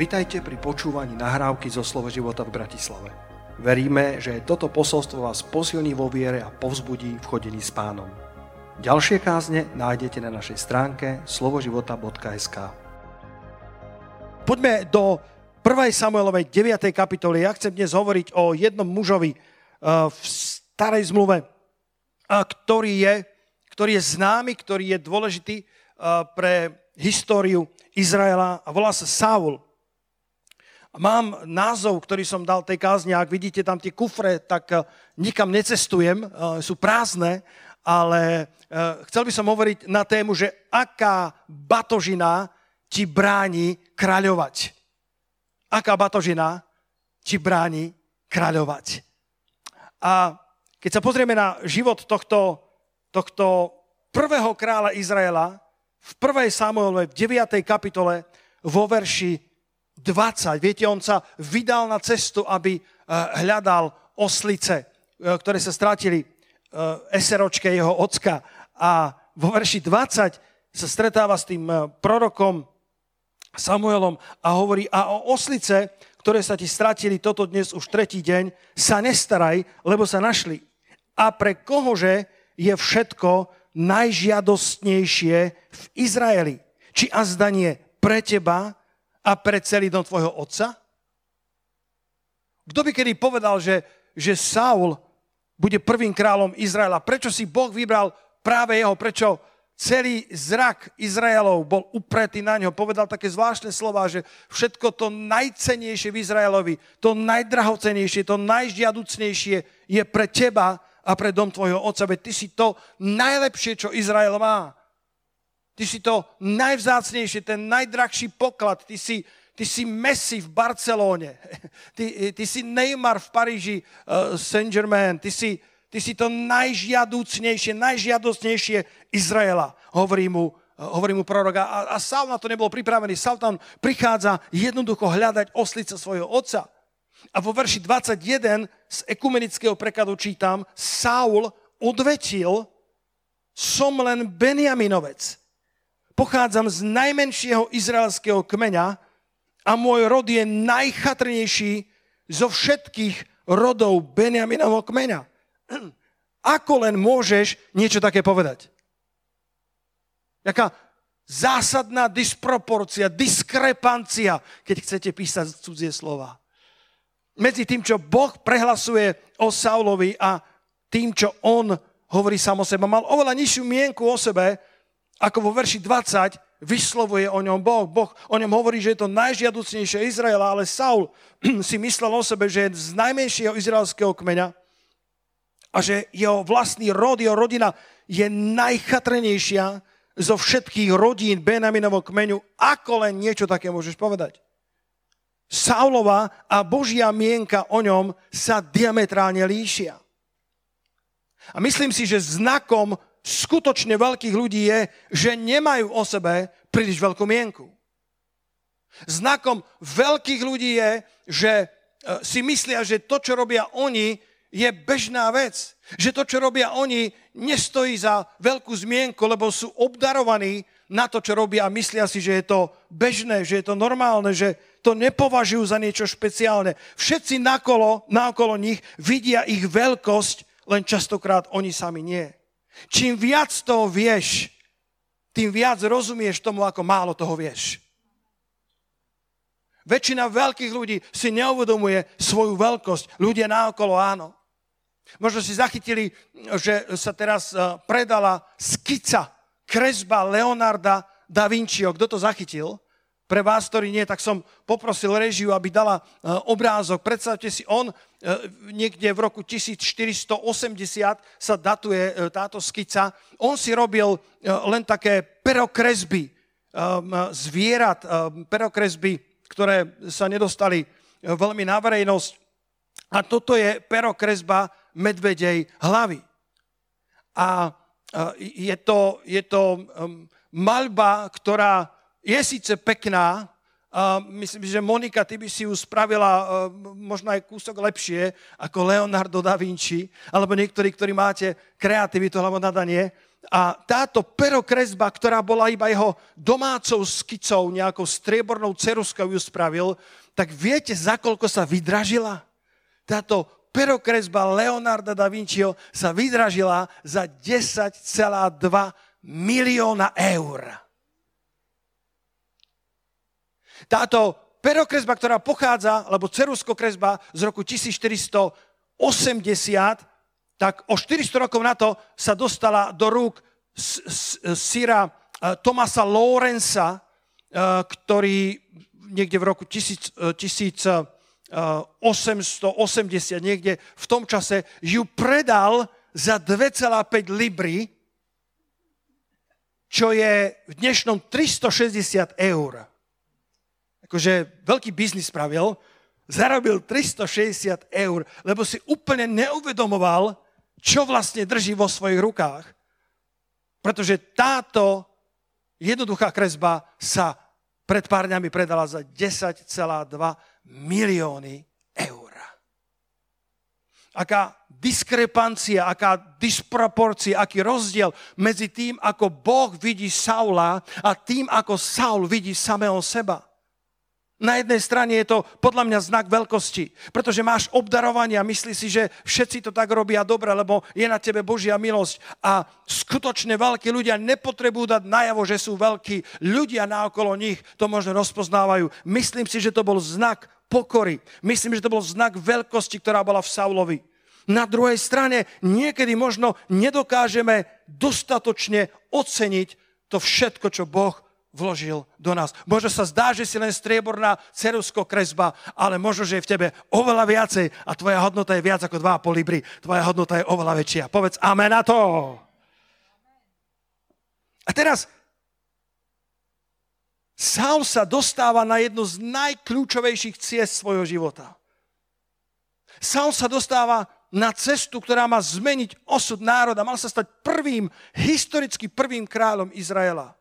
Vitajte pri počúvaní nahrávky zo Slovo života v Bratislave. Veríme, že toto posolstvo vás posilní vo viere a povzbudí v chodení s pánom. Ďalšie kázne nájdete na našej stránke slovoživota.sk Poďme do 1. Samuelovej 9. kapitoly. Ja chcem dnes hovoriť o jednom mužovi eh, v starej zmluve, eh, ktorý je, ktorý je známy, ktorý je dôležitý eh, pre históriu Izraela a volá sa Saul. Mám názov, ktorý som dal tej kázni, ak vidíte tam tie kufre, tak eh, nikam necestujem, eh, sú prázdne, ale eh, chcel by som hovoriť na tému, že aká batožina ti bráni kráľovať. Aká batožina ti bráni kráľovať. A keď sa pozrieme na život tohto, tohto prvého kráľa Izraela, v 1. Samuelovej, v 9. kapitole, vo verši 20. Viete, on sa vydal na cestu, aby eh, hľadal oslice, eh, ktoré sa stratili eh, eseročke jeho ocka. A vo verši 20 sa stretáva s tým prorokom Samuelom a hovorí, a o oslice, ktoré sa ti stratili toto dnes už tretí deň, sa nestaraj, lebo sa našli. A pre kohože je všetko najžiadostnejšie v Izraeli? Či azda nie pre teba, a pre celý dom tvojho otca? Kto by kedy povedal, že, že Saul bude prvým kráľom Izraela? Prečo si Boh vybral práve jeho? Prečo celý zrak Izraelov bol upretý na ňo? Povedal také zvláštne slova, že všetko to najcenejšie v Izraelovi, to najdrahocenejšie, to najžiaducnejšie je pre teba a pre dom tvojho otca. Veď ty si to najlepšie, čo Izrael má. Ty si to najvzácnejšie, ten najdrahší poklad. Ty si, ty si Messi v Barcelóne. Ty, ty si Neymar v Paríži, uh, Saint-Germain. Ty si, ty si to najžiadúcnejšie, najžiadostnejšie Izraela, hovorí mu, uh, hovorí mu prorok. A, a Saul na to nebol pripravený. Saul tam prichádza jednoducho hľadať oslice svojho otca. A vo verši 21 z ekumenického prekladu čítam, Saul odvetil, som len Benjaminovec pochádzam z najmenšieho izraelského kmeňa a môj rod je najchatrnejší zo všetkých rodov Benjaminovho kmeňa. Ako len môžeš niečo také povedať? Jaká zásadná disproporcia, diskrepancia, keď chcete písať cudzie slova. Medzi tým, čo Boh prehlasuje o Saulovi a tým, čo on hovorí sám o sebe. Mal oveľa nižšiu mienku o sebe, ako vo verši 20 vyslovuje o ňom Boh. Boh o ňom hovorí, že je to najžiaducnejšie Izraela, ale Saul si myslel o sebe, že je z najmenšieho izraelského kmeňa a že jeho vlastný rod, jeho rodina je najchatrenejšia zo všetkých rodín Benaminovho kmeňu. Ako len niečo také môžeš povedať? Saulova a Božia mienka o ňom sa diametrálne líšia. A myslím si, že znakom skutočne veľkých ľudí je, že nemajú o sebe príliš veľkú mienku. Znakom veľkých ľudí je, že e, si myslia, že to, čo robia oni, je bežná vec. Že to, čo robia oni, nestojí za veľkú zmienku, lebo sú obdarovaní na to, čo robia a myslia si, že je to bežné, že je to normálne, že to nepovažujú za niečo špeciálne. Všetci nakolo, naokolo nich vidia ich veľkosť, len častokrát oni sami nie. Čím viac toho vieš, tým viac rozumieš tomu, ako málo toho vieš. Väčšina veľkých ľudí si neuvedomuje svoju veľkosť. Ľudia naokolo áno. Možno si zachytili, že sa teraz e, predala skica, kresba Leonarda da Vinciho. Kto to zachytil? Pre vás, ktorí nie, tak som poprosil režiu, aby dala e, obrázok. Predstavte si, on niekde v roku 1480 sa datuje e, táto skica. On si robil len také perokresby zvierat, perokresby, ktoré sa nedostali veľmi na verejnosť. A toto je perokresba medvedej hlavy. A je to, je to maľba, ktorá je síce pekná, a myslím, že Monika, ty by si ju spravila uh, možno aj kúsok lepšie ako Leonardo da Vinci, alebo niektorí, ktorí máte kreativitu alebo nadanie. A táto perokresba, ktorá bola iba jeho domácou skicou, nejakou striebornou ceruskou ju spravil, tak viete, za koľko sa vydražila? Táto perokresba Leonarda da Vinciho sa vydražila za 10,2 milióna eur. Táto perokresba, ktorá pochádza, alebo ceruskokresba z roku 1480, tak o 400 rokov na to sa dostala do rúk syra e, Tomasa Lorenza, e, ktorý niekde v roku 1880, e, niekde v tom čase, ju predal za 2,5 libry, čo je v dnešnom 360 eur akože veľký biznis spravil, zarobil 360 eur, lebo si úplne neuvedomoval, čo vlastne drží vo svojich rukách. Pretože táto jednoduchá kresba sa pred pár dňami predala za 10,2 milióny eur. Aká diskrepancia, aká disproporcia, aký rozdiel medzi tým, ako Boh vidí Saula a tým, ako Saul vidí samého seba. Na jednej strane je to podľa mňa znak veľkosti, pretože máš obdarovanie a myslíš si, že všetci to tak robia dobre, lebo je na tebe Božia milosť a skutočne veľkí ľudia nepotrebujú dať najavo, že sú veľkí. Ľudia naokolo nich to možno rozpoznávajú. Myslím si, že to bol znak pokory. Myslím, že to bol znak veľkosti, ktorá bola v Saulovi. Na druhej strane niekedy možno nedokážeme dostatočne oceniť to všetko, čo Boh vložil do nás. Možno sa zdá, že si len strieborná cerusko kresba, ale možno, že je v tebe oveľa viacej a tvoja hodnota je viac ako 2,5 libry. Tvoja hodnota je oveľa väčšia. Povedz amen na to. A teraz Saul sa dostáva na jednu z najkľúčovejších ciest svojho života. Saul sa dostáva na cestu, ktorá má zmeniť osud národa. Mal sa stať prvým, historicky prvým kráľom Izraela.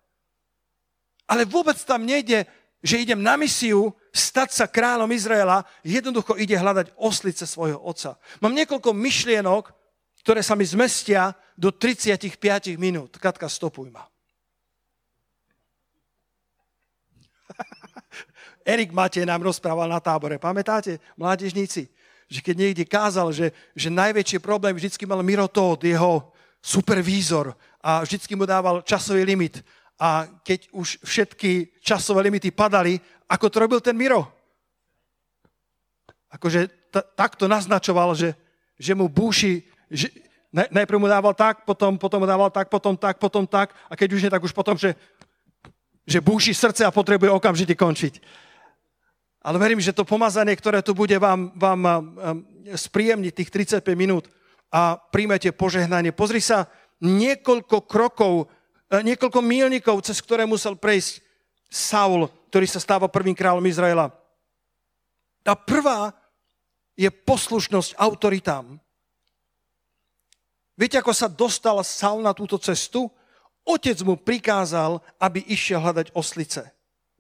Ale vôbec tam nejde, že idem na misiu stať sa kráľom Izraela, jednoducho ide hľadať oslice svojho otca. Mám niekoľko myšlienok, ktoré sa mi zmestia do 35 minút. Katka, stopuj ma. Erik Matej nám rozprával na tábore. Pamätáte, mládežníci? Že keď niekde kázal, že, že najväčší problém vždycky mal Miro Todd, jeho supervízor a vždycky mu dával časový limit a keď už všetky časové limity padali, ako to robil ten Miro? Akože t- takto naznačoval, že, že mu búši, že, najprv mu dával tak, potom, potom mu dával tak, potom tak, potom tak a keď už nie, tak už potom, že, že búši srdce a potrebuje okamžite končiť. Ale verím, že to pomazanie, ktoré tu bude, vám, vám um, spríjemniť tých 35 minút a príjmete požehnanie. Pozri sa, niekoľko krokov niekoľko mílnikov, cez ktoré musel prejsť Saul, ktorý sa stáva prvým kráľom Izraela. Tá prvá je poslušnosť autoritám. Viete, ako sa dostal Saul na túto cestu? Otec mu prikázal, aby išiel hľadať oslice.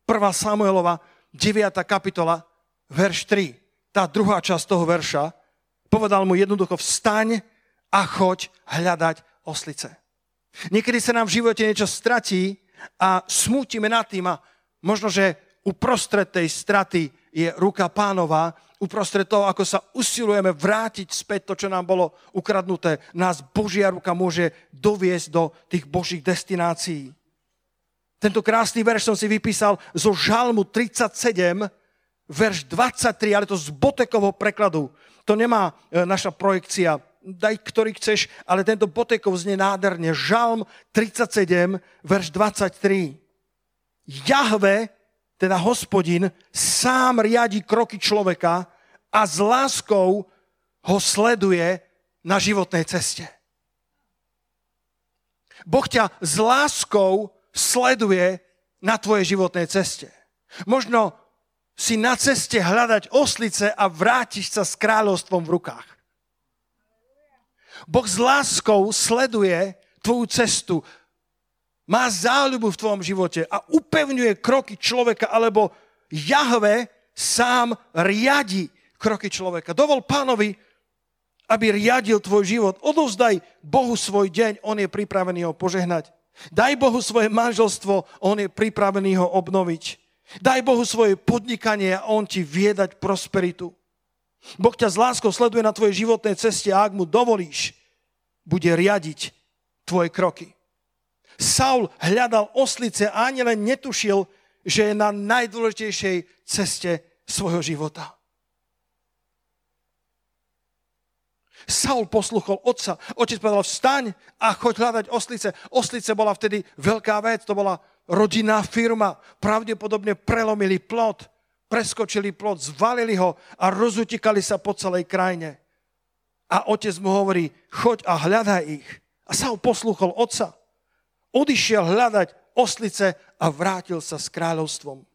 1. Samuelova, 9. kapitola, verš 3. Tá druhá časť toho verša povedal mu jednoducho vstaň a choď hľadať oslice. Niekedy sa nám v živote niečo stratí a smútime nad tým a možno, že uprostred tej straty je ruka pánova, uprostred toho, ako sa usilujeme vrátiť späť to, čo nám bolo ukradnuté, nás Božia ruka môže doviesť do tých Božích destinácií. Tento krásny verš som si vypísal zo Žalmu 37, verš 23, ale to z Botekovho prekladu. To nemá e, naša projekcia daj ktorý chceš, ale tento Botekov znie nádherne. Žalm 37, verš 23. Jahve, teda hospodin, sám riadi kroky človeka a s láskou ho sleduje na životnej ceste. Boh ťa s láskou sleduje na tvojej životnej ceste. Možno si na ceste hľadať oslice a vrátiš sa s kráľovstvom v rukách. Boh s láskou sleduje tvoju cestu, má záľubu v tvojom živote a upevňuje kroky človeka alebo Jahve sám riadi kroky človeka. Dovol pánovi, aby riadil tvoj život. Odovzdaj Bohu svoj deň, on je pripravený ho požehnať. Daj Bohu svoje manželstvo, on je pripravený ho obnoviť. Daj Bohu svoje podnikanie a on ti viedať prosperitu. Boh ťa s láskou sleduje na tvojej životnej ceste a ak mu dovolíš, bude riadiť tvoje kroky. Saul hľadal oslice a ani len netušil, že je na najdôležitejšej ceste svojho života. Saul posluchol otca. Otec povedal, vstaň a choď hľadať oslice. Oslice bola vtedy veľká vec, to bola rodinná firma. Pravdepodobne prelomili plot, preskočili plot, zvalili ho a rozutikali sa po celej krajine. A otec mu hovorí, choď a hľadaj ich. A Saul posluchol otca. Odišiel hľadať oslice a vrátil sa s kráľovstvom.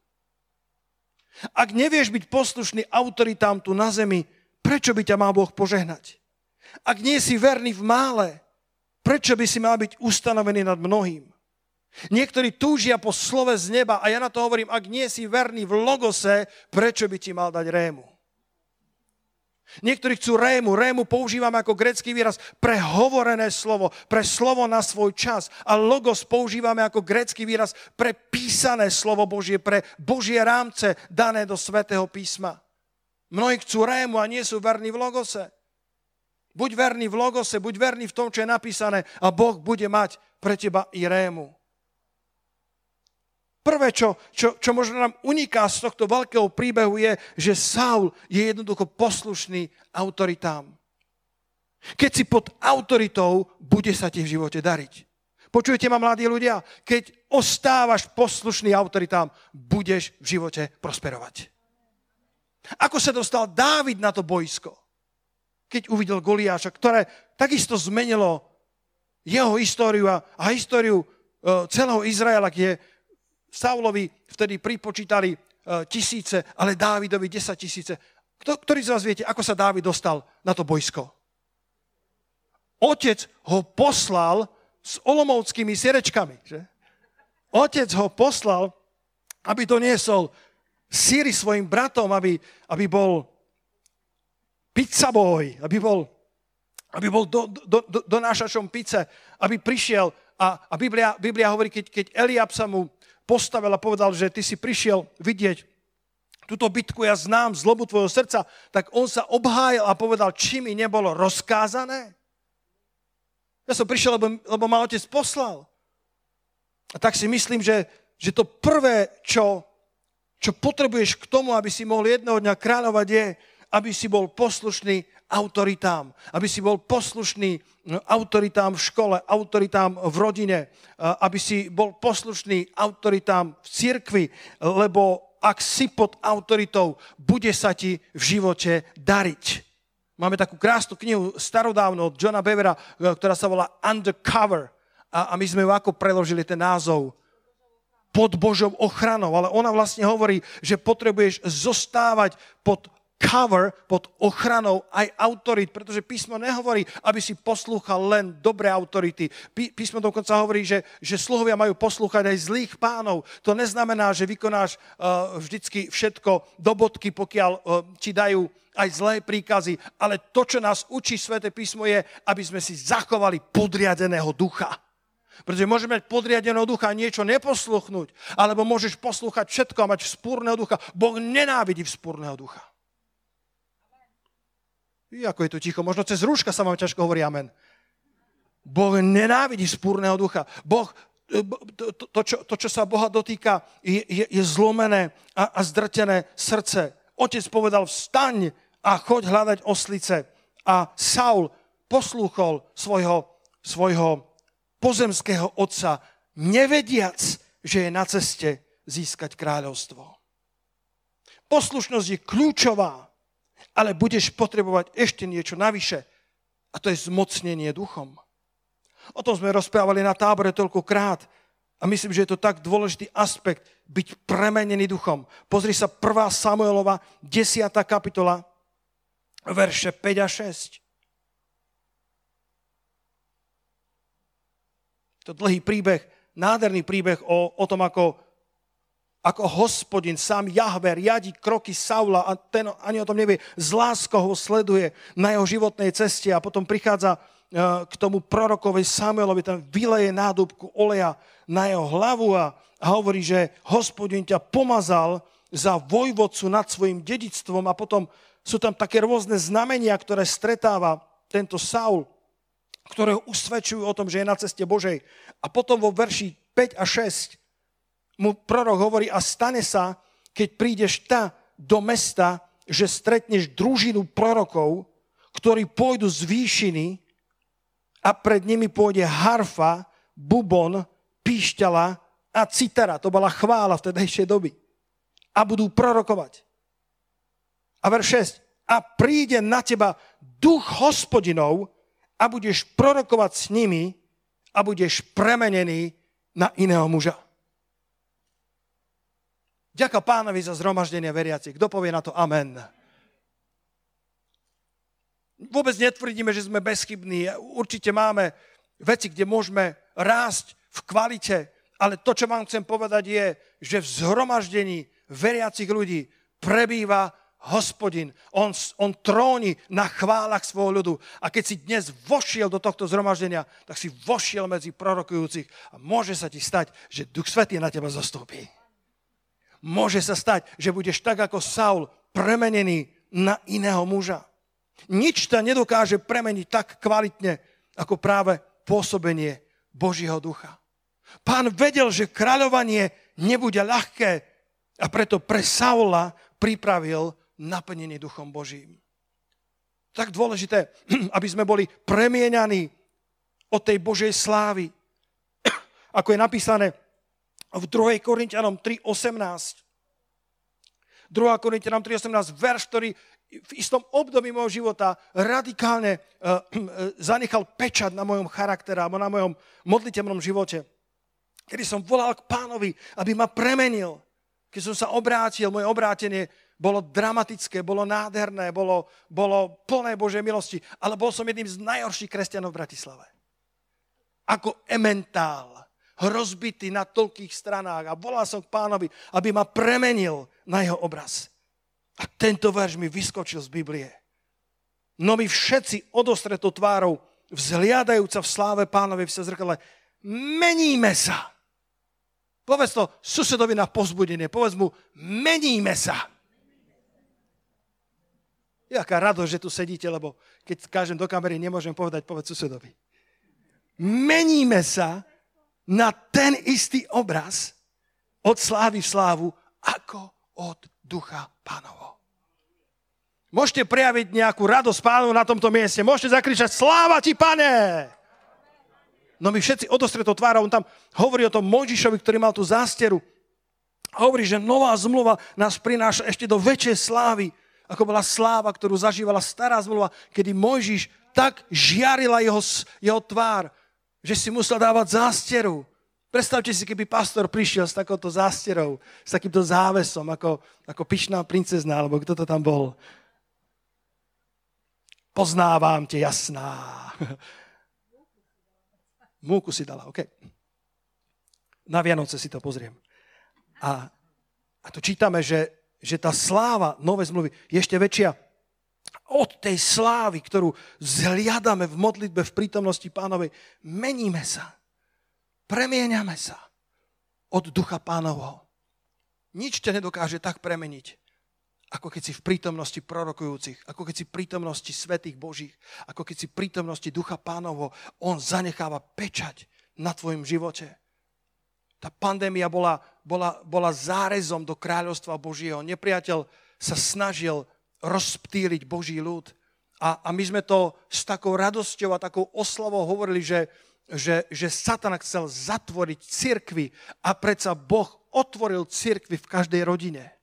Ak nevieš byť poslušný autoritám tu na zemi, prečo by ťa mal Boh požehnať? Ak nie si verný v mále, prečo by si mal byť ustanovený nad mnohým? Niektorí túžia po slove z neba a ja na to hovorím, ak nie si verný v logose, prečo by ti mal dať rému? Niektorí chcú rému. Rému používame ako grecký výraz pre hovorené slovo, pre slovo na svoj čas. A logos používame ako grecký výraz pre písané slovo Božie, pre Božie rámce dané do svätého písma. Mnohí chcú rému a nie sú verní v logose. Buď verný v logose, buď verný v tom, čo je napísané a Boh bude mať pre teba i rému. Prvé, čo, čo, čo možno nám uniká z tohto veľkého príbehu je, že Saul je jednoducho poslušný autoritám. Keď si pod autoritou, bude sa ti v živote dariť. Počujete ma, mladí ľudia? Keď ostávaš poslušný autoritám, budeš v živote prosperovať. Ako sa dostal Dávid na to boisko? Keď uvidel Goliáša, ktoré takisto zmenilo jeho históriu a, a históriu e, celého Izraela, kde Saulovi vtedy pripočítali e, tisíce, ale Dávidovi 10 tisíce. Kto, ktorý z vás viete, ako sa Dávid dostal na to bojsko? Otec ho poslal s olomovskými sierečkami. Že? Otec ho poslal, aby doniesol síry svojim bratom, aby, aby bol pizza boy, aby bol, aby bol do, do, do, donášačom pice, aby prišiel a, a Biblia, Biblia hovorí, keď, keď Eliab sa mu postavil a povedal, že ty si prišiel vidieť túto bitku, ja znám zlobu tvojho srdca, tak on sa obhájil a povedal, či mi nebolo rozkázané. Ja som prišiel, lebo, lebo ma otec poslal. A tak si myslím, že, že to prvé, čo, čo potrebuješ k tomu, aby si mohol jedného dňa kráľovať, je, aby si bol poslušný autoritám. Aby si bol poslušný no, autoritám v škole, autoritám v rodine, aby si bol poslušný autoritám v cirkvi, lebo ak si pod autoritou, bude sa ti v živote dariť. Máme takú krásnu knihu starodávno od Johna Bevera, e, ktorá sa volá Undercover. A my sme ju ako preložili ten názov pod Božou ochranou, ale ona vlastne hovorí, že potrebuješ zostávať pod cover pod ochranou aj autorit, pretože písmo nehovorí, aby si poslúchal len dobré autority. Písmo dokonca hovorí, že, že sluhovia majú poslúchať aj zlých pánov. To neznamená, že vykonáš uh, vždycky všetko do bodky, pokiaľ uh, ti dajú aj zlé príkazy, ale to, čo nás učí Svete písmo, je, aby sme si zachovali podriadeného ducha. Pretože môžeme mať podriadeného ducha a niečo neposluchnúť, alebo môžeš poslúchať všetko a mať vzpúrneho ducha. Boh nenávidí vzpúrneho ducha. I ako je tu ticho, možno cez rúška sa vám ťažko hovorí amen. Boh nenávidí spúrneho ducha. Boh, e, to, to, to, čo, to, čo sa Boha dotýka, je, je, je zlomené a, a zdrtené srdce. Otec povedal, vstaň a choď hľadať oslice. A Saul poslúchol svojho, svojho pozemského otca, nevediac, že je na ceste získať kráľovstvo. Poslušnosť je kľúčová ale budeš potrebovať ešte niečo navyše a to je zmocnenie duchom. O tom sme rozprávali na tábore toľkokrát a myslím, že je to tak dôležitý aspekt byť premenený duchom. Pozri sa 1. Samuelova 10. kapitola, verše 5 a 6. To dlhý príbeh, nádherný príbeh o, o tom, ako ako hospodin, sám Jahve, riadi kroky Saula a ten ani o tom nevie. Z láskou ho sleduje na jeho životnej ceste a potom prichádza e, k tomu prorokovi Samuelovi, ten vyleje nádobku oleja na jeho hlavu a hovorí, že hospodin ťa pomazal za vojvodcu nad svojim dedictvom a potom sú tam také rôzne znamenia, ktoré stretáva tento Saul, ktoré usvedčujú o tom, že je na ceste Božej. A potom vo verši 5 a 6 mu prorok hovorí, a stane sa, keď prídeš ta do mesta, že stretneš družinu prorokov, ktorí pôjdu z výšiny a pred nimi pôjde harfa, bubon, píšťala a citara. To bola chvála v tedajšej doby. A budú prorokovať. A verš 6. A príde na teba duch hospodinov a budeš prorokovať s nimi a budeš premenený na iného muža. Ďaká pánovi za zhromaždenie veriacich. Kto povie na to amen? Vôbec netvrdíme, že sme bezchybní. Určite máme veci, kde môžeme rásť v kvalite, ale to, čo vám chcem povedať, je, že v zhromaždení veriacich ľudí prebýva hospodin. On, on tróni na chválach svojho ľudu. A keď si dnes vošiel do tohto zhromaždenia, tak si vošiel medzi prorokujúcich a môže sa ti stať, že Duch Svetý na teba zastúpi môže sa stať, že budeš tak ako Saul premenený na iného muža. Nič ťa nedokáže premeniť tak kvalitne, ako práve pôsobenie Božieho ducha. Pán vedel, že kráľovanie nebude ľahké a preto pre Saula pripravil naplnenie duchom Božím. Tak dôležité, aby sme boli premieňaní od tej Božej slávy. Ako je napísané v 2. Korintianom 3.18. 2. Korintianom 3.18, verš, ktorý v istom období môjho života radikálne uh, uh, zanechal pečať na mojom charaktere alebo na mojom modlitevnom živote. Kedy som volal k pánovi, aby ma premenil. Keď som sa obrátil, moje obrátenie bolo dramatické, bolo nádherné, bolo, bolo plné Božej milosti, ale bol som jedným z najhorších kresťanov v Bratislave. Ako ementál rozbitý na toľkých stranách a volal som k pánovi, aby ma premenil na jeho obraz. A tento verš mi vyskočil z Biblie. No my všetci odostretou tvárou, vzhliadajúca v sláve pánovi v zrkadle, meníme sa. Povedz to susedovi na pozbudenie. Povedz mu, meníme sa. Jaká radosť, že tu sedíte, lebo keď kážem do kamery, nemôžem povedať, povedz susedovi. Meníme sa na ten istý obraz od slávy v slávu, ako od ducha pánovo. Môžete prejaviť nejakú radosť pánu na tomto mieste. Môžete zakričať, sláva ti, pane! No my všetci odostretou tvárou, on tam hovorí o tom Mojžišovi, ktorý mal tú zásteru. Hovorí, že nová zmluva nás prináša ešte do väčšej slávy, ako bola sláva, ktorú zažívala stará zmluva, kedy Mojžiš tak žiarila jeho, jeho tvár, že si musel dávať zásteru. Predstavte si, keby pastor prišiel s takouto zásterou, s takýmto závesom, ako, ako pyšná princezná, alebo kto to tam bol. Poznávam te, jasná. Múku si dala, OK. Na Vianoce si to pozriem. A, a tu čítame, že, že tá sláva nové zmluvy je ešte väčšia od tej slávy, ktorú zhliadame v modlitbe v prítomnosti pánovej, meníme sa. Premieňame sa od ducha pánovho. Nič ťa nedokáže tak premeniť, ako keď si v prítomnosti prorokujúcich, ako keď si v prítomnosti svetých božích, ako keď si v prítomnosti ducha pánovho. On zanecháva pečať na tvojom živote. Tá pandémia bola, bola, bola zárezom do kráľovstva Božieho. Nepriateľ sa snažil rozptýliť Boží ľud. A, a my sme to s takou radosťou a takou oslavou hovorili, že, že, že Satan chcel zatvoriť cirkvy a predsa Boh otvoril cirkvy v každej rodine.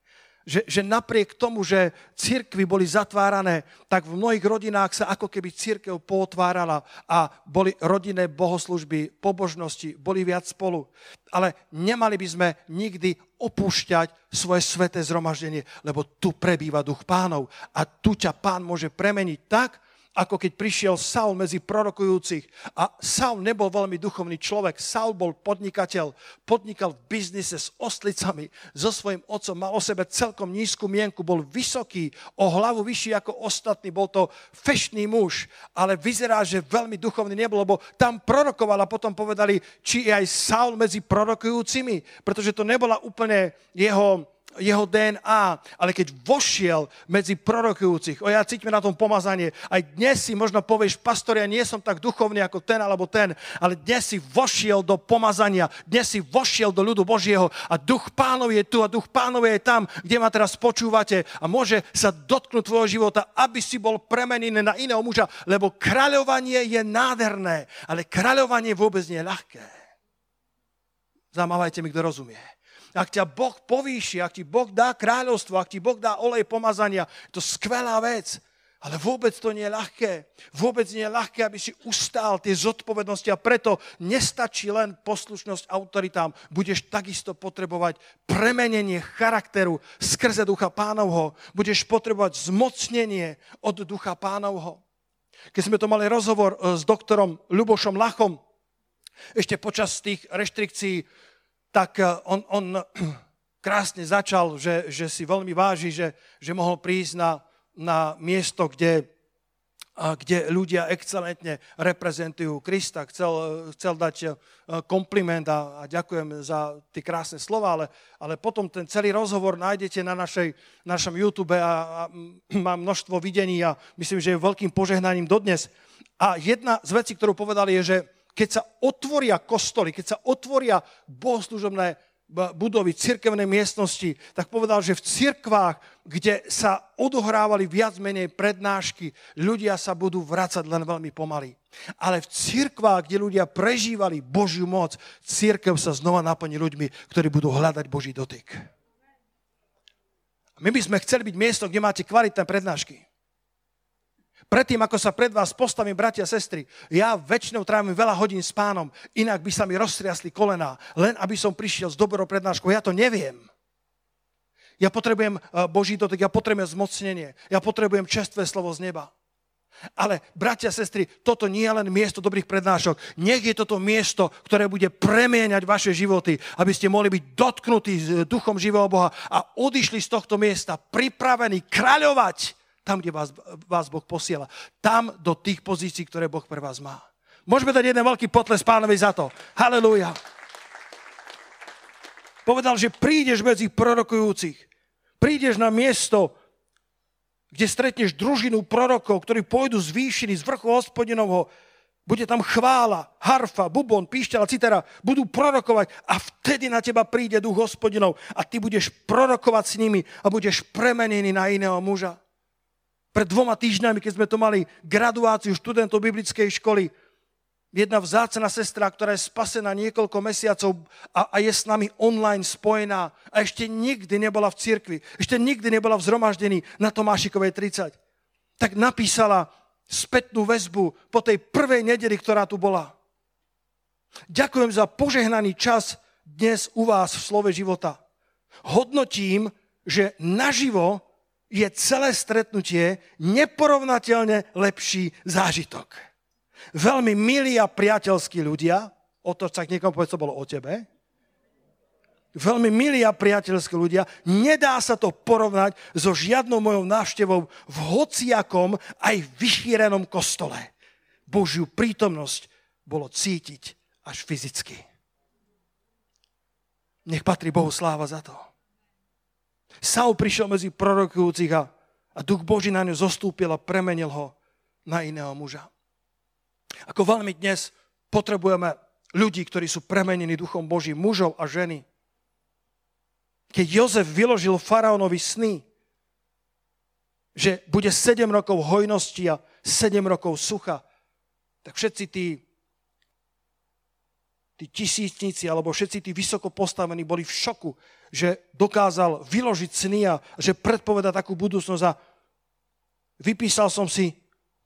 Že, že napriek tomu, že cirkvy boli zatvárané, tak v mnohých rodinách sa ako keby církev potvárala a boli rodinné bohoslužby, pobožnosti, boli viac spolu. Ale nemali by sme nikdy opúšťať svoje sveté zhromaždenie, lebo tu prebýva duch pánov a tu ťa pán môže premeniť tak, ako keď prišiel Saul medzi prorokujúcich. A Saul nebol veľmi duchovný človek. Saul bol podnikateľ, podnikal v biznise s ostlicami, so svojím otcom, mal o sebe celkom nízku mienku, bol vysoký, o hlavu vyšší ako ostatní, bol to fešný muž, ale vyzerá, že veľmi duchovný nebol, lebo tam prorokoval a potom povedali, či je aj Saul medzi prorokujúcimi, pretože to nebola úplne jeho jeho DNA, ale keď vošiel medzi prorokujúcich, o ja cítime na tom pomazanie, aj dnes si možno povieš, pastor, ja nie som tak duchovný ako ten alebo ten, ale dnes si vošiel do pomazania, dnes si vošiel do ľudu Božieho a duch pánov je tu a duch pánov je tam, kde ma teraz počúvate a môže sa dotknúť tvojho života, aby si bol premenený na iného muža, lebo kráľovanie je nádherné, ale kráľovanie vôbec nie je ľahké. Zamávajte mi, kto rozumie ak ťa Boh povýši, ak ti Boh dá kráľovstvo, ak ti Boh dá olej pomazania, to skvelá vec. Ale vôbec to nie je ľahké. Vôbec nie je ľahké, aby si ustál tie zodpovednosti a preto nestačí len poslušnosť autoritám. Budeš takisto potrebovať premenenie charakteru skrze ducha pánovho. Budeš potrebovať zmocnenie od ducha pánovho. Keď sme to mali rozhovor e, s doktorom Ľubošom Lachom, ešte počas tých reštrikcií tak eh, on, on krásne začal, že, že si veľmi váži, že, že mohol prísť na, na miesto, kde, kde ľudia excelentne reprezentujú Krista. Chcel, chcel dať eh, kompliment a, a ďakujem za tie krásne slova, ale, ale potom ten celý rozhovor nájdete na našej, našom YouTube a, a má množstvo videní a myslím, že je veľkým požehnaním dodnes. A jedna z vecí, ktorú povedali, je, že keď sa otvoria kostoly, keď sa otvoria bohoslužobné budovy, cirkevné miestnosti, tak povedal, že v cirkvách, kde sa odohrávali viac menej prednášky, ľudia sa budú vracať len veľmi pomaly. Ale v cirkvách, kde ľudia prežívali Božiu moc, cirkev sa znova naplní ľuďmi, ktorí budú hľadať Boží dotyk. My by sme chceli byť miesto, kde máte kvalitné prednášky. Predtým, ako sa pred vás postavím, bratia a sestry, ja väčšinou trávim veľa hodín s pánom, inak by sa mi roztriasli kolená, len aby som prišiel s dobrou prednáškou. Ja to neviem. Ja potrebujem eh, Boží dotek, ja potrebujem zmocnenie, ja potrebujem čestvé slovo z neba. Ale, bratia a sestry, toto nie je len miesto dobrých prednášok. Nech je toto miesto, ktoré bude premieňať vaše životy, aby ste mohli byť dotknutí s duchom živého Boha a odišli z tohto miesta pripravení kráľovať tam, kde vás, vás Boh posiela. Tam do tých pozícií, ktoré Boh pre vás má. Môžeme dať jeden veľký potles pánovi za to. Halelúja. Povedal, že prídeš medzi prorokujúcich. Prídeš na miesto, kde stretneš družinu prorokov, ktorí pôjdu z výšiny, z vrchu hospodinovho. Bude tam chvála, harfa, bubon, píšťala, citera. Budú prorokovať a vtedy na teba príde duch hospodinov a ty budeš prorokovať s nimi a budeš premenený na iného muža. Pred dvoma týždňami, keď sme to mali graduáciu študentov biblickej školy, jedna vzácna sestra, ktorá je spasená niekoľko mesiacov a, a je s nami online spojená a ešte nikdy nebola v cirkvi, ešte nikdy nebola v zhromaždení na Tomášikovej 30, tak napísala spätnú väzbu po tej prvej nedeli, ktorá tu bola. Ďakujem za požehnaný čas dnes u vás v slove života. Hodnotím, že naživo je celé stretnutie neporovnateľne lepší zážitok. Veľmi milí a priateľskí ľudia, o to sa niekomu povedz, to bolo o tebe, veľmi milí a priateľskí ľudia, nedá sa to porovnať so žiadnou mojou návštevou v hociakom aj vyšírenom kostole. Božiu prítomnosť bolo cítiť až fyzicky. Nech patrí Bohu sláva za to. Saul prišiel medzi prorokujúcich a, a duch Boží na ňu zostúpil a premenil ho na iného muža. Ako veľmi dnes potrebujeme ľudí, ktorí sú premenení duchom Božím, mužov a ženy. Keď Jozef vyložil faraónovi sny, že bude 7 rokov hojnosti a 7 rokov sucha, tak všetci tí tí tisícnici alebo všetci tí vysoko postavení boli v šoku, že dokázal vyložiť sny a že predpoveda takú budúcnosť a vypísal som si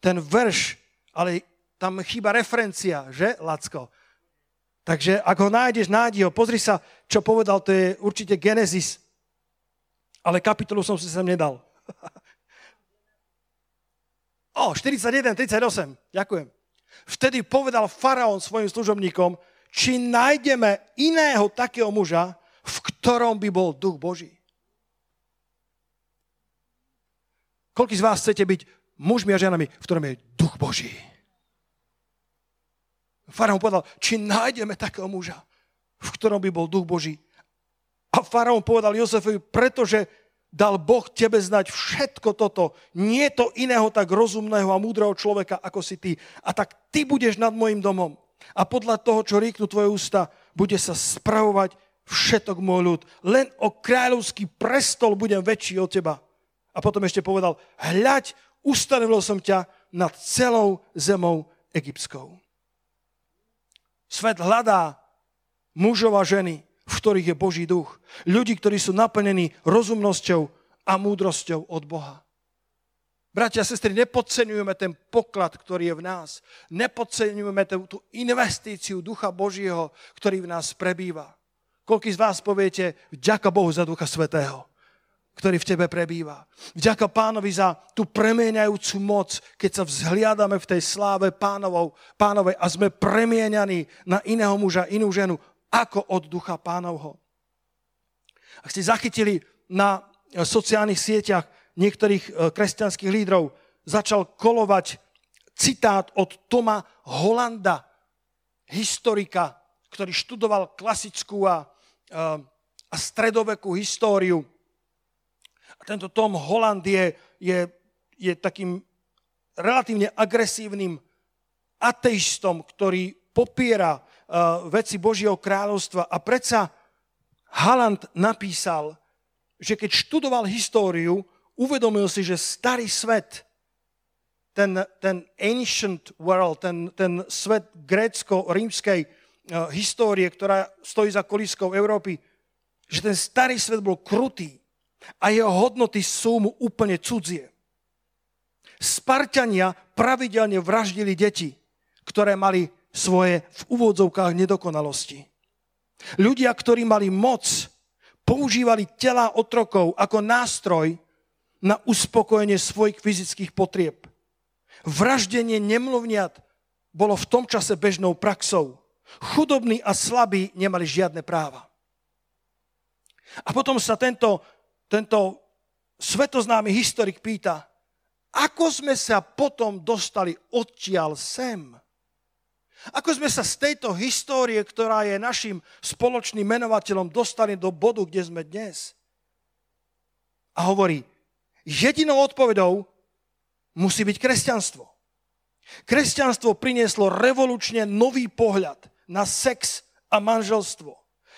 ten verš, ale tam chýba referencia, že, Lacko? Takže ak ho nájdeš, nájdi ho. Pozri sa, čo povedal, to je určite Genesis. Ale kapitolu som si sem nedal. O, 41, 38, ďakujem. Vtedy povedal faraón svojim služobníkom, či nájdeme iného takého muža, v ktorom by bol duch Boží. Koľko z vás chcete byť mužmi a ženami, v ktorom je duch Boží? Faraón povedal, či nájdeme takého muža, v ktorom by bol duch Boží. A faraón povedal Jozefovi, pretože dal Boh tebe znať všetko toto. Nie to iného tak rozumného a múdreho človeka, ako si ty. A tak ty budeš nad môjim domom. A podľa toho, čo rieknú tvoje ústa, bude sa spravovať všetok môj ľud. Len o kráľovský prestol budem väčší od teba. A potom ešte povedal, hľaď, ustanovil som ťa nad celou zemou egyptskou. Svet hľadá mužov a ženy, v ktorých je Boží duch. Ľudí, ktorí sú naplnení rozumnosťou a múdrosťou od Boha. Bratia a sestry, nepodceňujeme ten poklad, ktorý je v nás. Nepodceňujeme tú investíciu Ducha Božieho, ktorý v nás prebýva. Koľký z vás poviete, vďaka Bohu za Ducha Svetého, ktorý v tebe prebýva. Vďaka pánovi za tú premieňajúcu moc, keď sa vzhliadame v tej sláve pánovou, pánovej a sme premieňaní na iného muža, inú ženu ako od ducha pánovho. Ak ste zachytili na sociálnych sieťach niektorých e, kresťanských lídrov, začal kolovať citát od Toma Holanda, historika, ktorý študoval klasickú a, e, a stredovekú históriu. A tento Tom Holland je, je, je takým relatívne agresívnym ateistom, ktorý popiera uh, veci Božieho kráľovstva. A predsa Haland napísal, že keď študoval históriu, uvedomil si, že starý svet, ten, ten ancient world, ten, ten svet grécko-rímskej histórie, ktorá stojí za kolískou Európy, že ten starý svet bol krutý a jeho hodnoty sú mu úplne cudzie. Spartania pravidelne vraždili deti, ktoré mali svoje v úvodzovkách nedokonalosti. Ľudia, ktorí mali moc, používali tela otrokov ako nástroj na uspokojenie svojich fyzických potrieb. Vraždenie nemluvniat bolo v tom čase bežnou praxou. Chudobní a slabí nemali žiadne práva. A potom sa tento, tento svetoznámy historik pýta, ako sme sa potom dostali odtiaľ sem? Ako sme sa z tejto histórie, ktorá je našim spoločným menovateľom, dostali do bodu, kde sme dnes? A hovorí, jedinou odpovedou musí byť kresťanstvo. Kresťanstvo prinieslo revolučne nový pohľad na sex a manželstvo.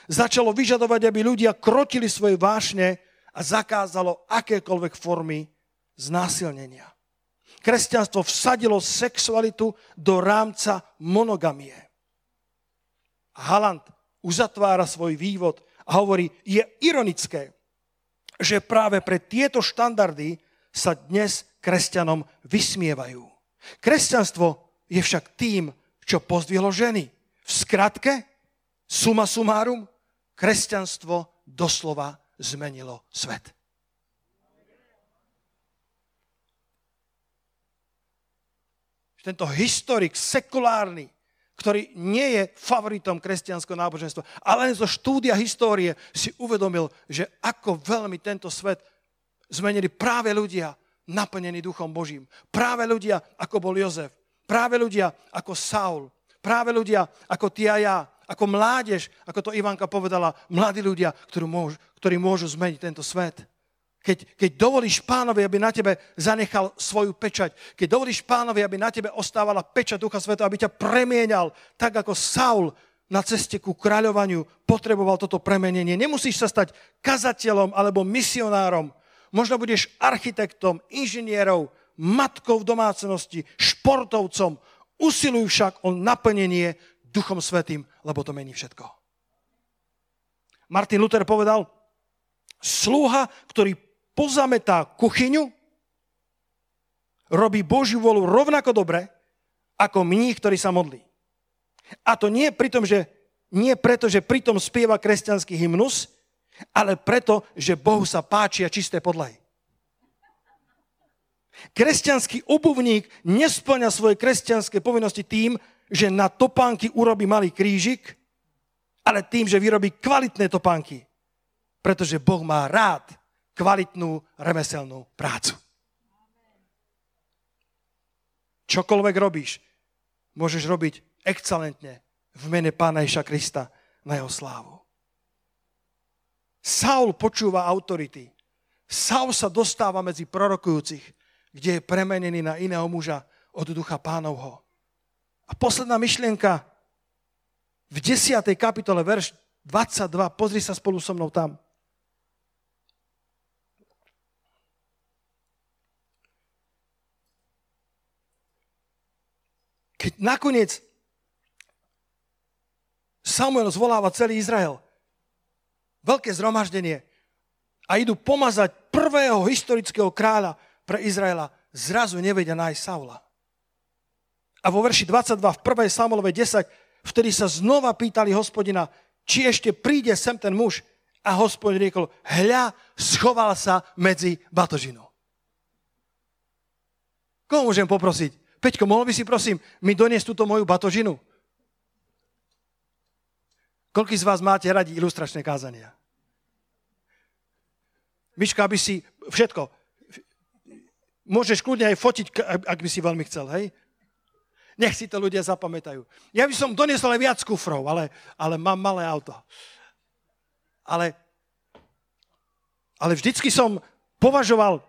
Začalo vyžadovať, aby ľudia krotili svoje vášne a zakázalo akékoľvek formy znásilnenia kresťanstvo vsadilo sexualitu do rámca monogamie. Haland uzatvára svoj vývod a hovorí, je ironické, že práve pre tieto štandardy sa dnes kresťanom vysmievajú. Kresťanstvo je však tým, čo pozdvihlo ženy. V skratke, suma sumárum, kresťanstvo doslova zmenilo svet. tento historik sekulárny, ktorý nie je favoritom kresťanského náboženstva, ale len zo štúdia histórie si uvedomil, že ako veľmi tento svet zmenili práve ľudia naplnení Duchom Božím. Práve ľudia, ako bol Jozef. Práve ľudia, ako Saul. Práve ľudia, ako ty a ja. Ako mládež, ako to Ivanka povedala, mladí ľudia, ktorí môžu, ktorí môžu zmeniť tento svet. Keď, keď dovolíš pánovi, aby na tebe zanechal svoju pečať, keď dovolíš pánovi, aby na tebe ostávala pečať Ducha Sveta, aby ťa premienal, tak ako Saul na ceste ku kráľovaniu potreboval toto premenenie. Nemusíš sa stať kazateľom alebo misionárom. Možno budeš architektom, inžinierov, matkou v domácnosti, športovcom. Usiluj však o naplnenie Duchom Svetým, lebo to mení všetko. Martin Luther povedal, sluha, ktorý pozametá kuchyňu, robí Božiu volu rovnako dobre, ako mních, ktorý sa modlí. A to nie, pritom, že, nie preto, že pritom spieva kresťanský hymnus, ale preto, že Bohu sa páčia čisté podlahy. Kresťanský obuvník nesplňa svoje kresťanské povinnosti tým, že na topánky urobí malý krížik, ale tým, že vyrobí kvalitné topánky. Pretože Boh má rád kvalitnú remeselnú prácu. Čokoľvek robíš, môžeš robiť excelentne v mene Pána Iša Krista na jeho slávu. Saul počúva autority. Saul sa dostáva medzi prorokujúcich, kde je premenený na iného muža od ducha pánovho. A posledná myšlienka v 10. kapitole, verš 22, pozri sa spolu so mnou tam. Keď nakoniec Samuel zvoláva celý Izrael, veľké zhromaždenie a idú pomazať prvého historického kráľa pre Izraela, zrazu nevedia nájsť Saula. A vo verši 22 v 1. Samuelovej 10, vtedy sa znova pýtali hospodina, či ešte príde sem ten muž. A hospodin riekol, hľa, schoval sa medzi batožinou. Koho môžem poprosiť? Peťko, mohol by si prosím mi doniesť túto moju batožinu? Koľký z vás máte radi ilustračné kázania? Miška, aby si všetko, môžeš kľudne aj fotiť, ak by si veľmi chcel, hej? Nech si to ľudia zapamätajú. Ja by som doniesol aj viac kufrov, ale, ale mám malé auto. Ale, ale vždycky som považoval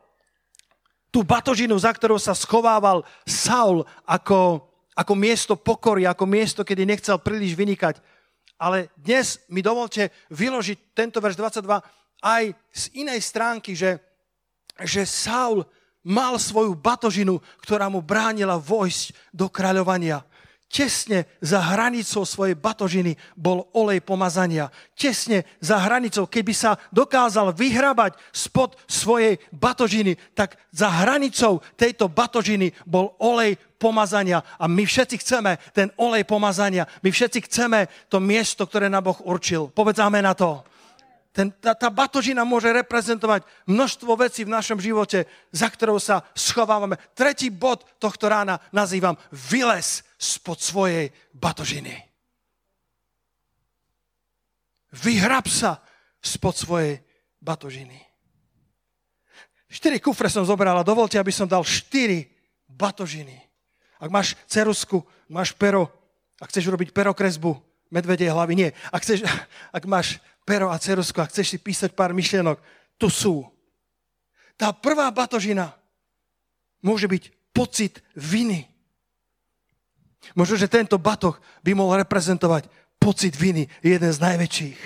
tú batožinu, za ktorou sa schovával Saul ako, ako miesto pokory, ako miesto, kedy nechcel príliš vynikať. Ale dnes mi dovolte vyložiť tento verš 22 aj z inej stránky, že, že Saul mal svoju batožinu, ktorá mu bránila vojsť do kráľovania. Tesne za hranicou svojej batožiny bol olej pomazania. Tesne za hranicou, keby sa dokázal vyhrabať spod svojej batožiny, tak za hranicou tejto batožiny bol olej pomazania. A my všetci chceme ten olej pomazania. My všetci chceme to miesto, ktoré nám Boh určil. Povedzáme na to. Ten, tá, tá batožina môže reprezentovať množstvo vecí v našom živote, za ktorou sa schovávame. Tretí bod tohto rána nazývam vylez spod svojej batožiny. Vyhrab sa spod svojej batožiny. Štyri kufre som zobral a dovolte, aby som dal štyri batožiny. Ak máš cerusku, máš pero, ak chceš urobiť perokresbu, medvedie hlavy, nie. Ak, chceš, ak máš pero a cerusku a chceš si písať pár myšlienok, tu sú. Tá prvá batožina môže byť pocit viny. Možno, že tento batoh by mohol reprezentovať pocit viny, jeden z najväčších.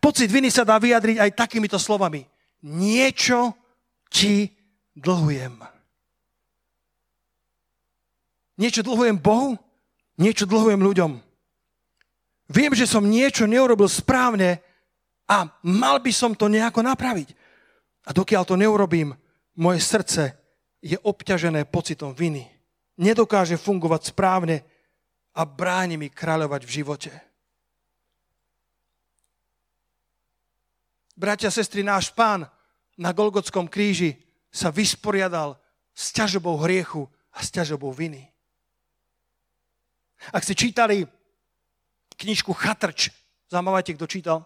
Pocit viny sa dá vyjadriť aj takýmito slovami. Niečo ti dlhujem. Niečo dlhujem Bohu, niečo dlhujem ľuďom. Viem, že som niečo neurobil správne a mal by som to nejako napraviť. A dokiaľ to neurobím, moje srdce je obťažené pocitom viny. Nedokáže fungovať správne a bráni mi kráľovať v živote. Bratia, sestry, náš pán na Golgotskom kríži sa vysporiadal s ťažobou hriechu a s ťažobou viny. Ak ste čítali knižku Chatrč. Zaujímavajte, kto čítal,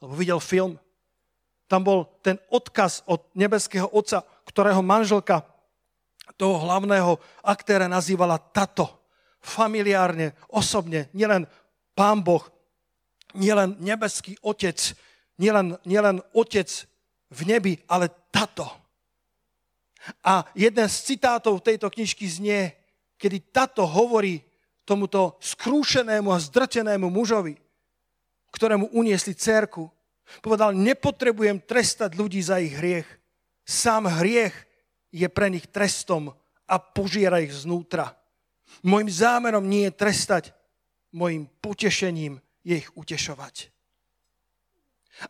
alebo videl film. Tam bol ten odkaz od nebeského otca, ktorého manželka toho hlavného aktéra nazývala tato. Familiárne, osobne, nielen pán Boh, nielen nebeský otec, nielen, nielen otec v nebi, ale tato. A jeden z citátov tejto knižky znie, kedy tato hovorí tomuto skrúšenému a zdrtenému mužovi, ktorému uniesli cerku, povedal, nepotrebujem trestať ľudí za ich hriech. Sám hriech je pre nich trestom a požiera ich znútra. Mojím zámerom nie je trestať, mojim potešením je ich utešovať.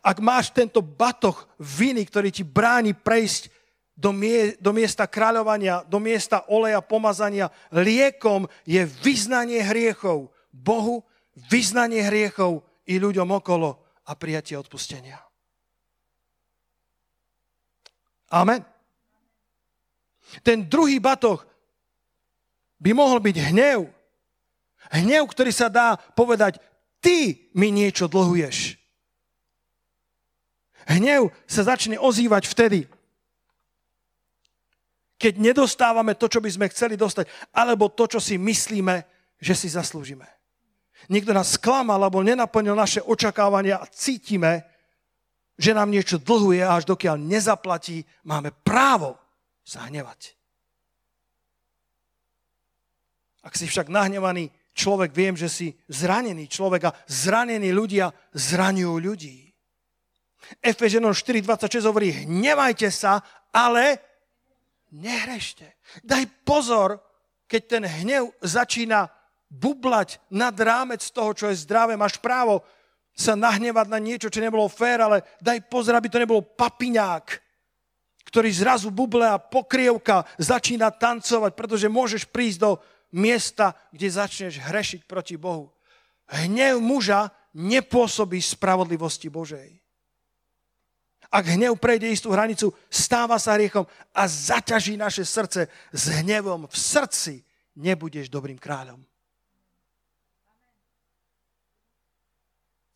Ak máš tento batoh viny, ktorý ti bráni prejsť do, mie, do miesta kráľovania, do miesta oleja pomazania. Liekom je vyznanie hriechov Bohu, vyznanie hriechov i ľuďom okolo a prijatie odpustenia. Amen. Ten druhý batoh by mohol byť hnev. Hnev, ktorý sa dá povedať, ty mi niečo dlhuješ. Hnev sa začne ozývať vtedy, keď nedostávame to, čo by sme chceli dostať, alebo to, čo si myslíme, že si zaslúžime. Niekto nás sklamal, alebo nenaplnil naše očakávania a cítime, že nám niečo dlhuje a až dokiaľ nezaplatí, máme právo sa hnevať. Ak si však nahnevaný človek, viem, že si zranený človek a zranení ľudia zraňujú ľudí. Efeženom 4.26 hovorí, hnevajte sa, ale nehrešte. Daj pozor, keď ten hnev začína bublať nad rámec toho, čo je zdravé. Máš právo sa nahnevať na niečo, čo nebolo fér, ale daj pozor, aby to nebolo papiňák, ktorý zrazu buble a pokrievka začína tancovať, pretože môžeš prísť do miesta, kde začneš hrešiť proti Bohu. Hnev muža nepôsobí spravodlivosti Božej. Ak hnev prejde istú hranicu, stáva sa hriechom a zaťaží naše srdce s hnevom v srdci, nebudeš dobrým kráľom.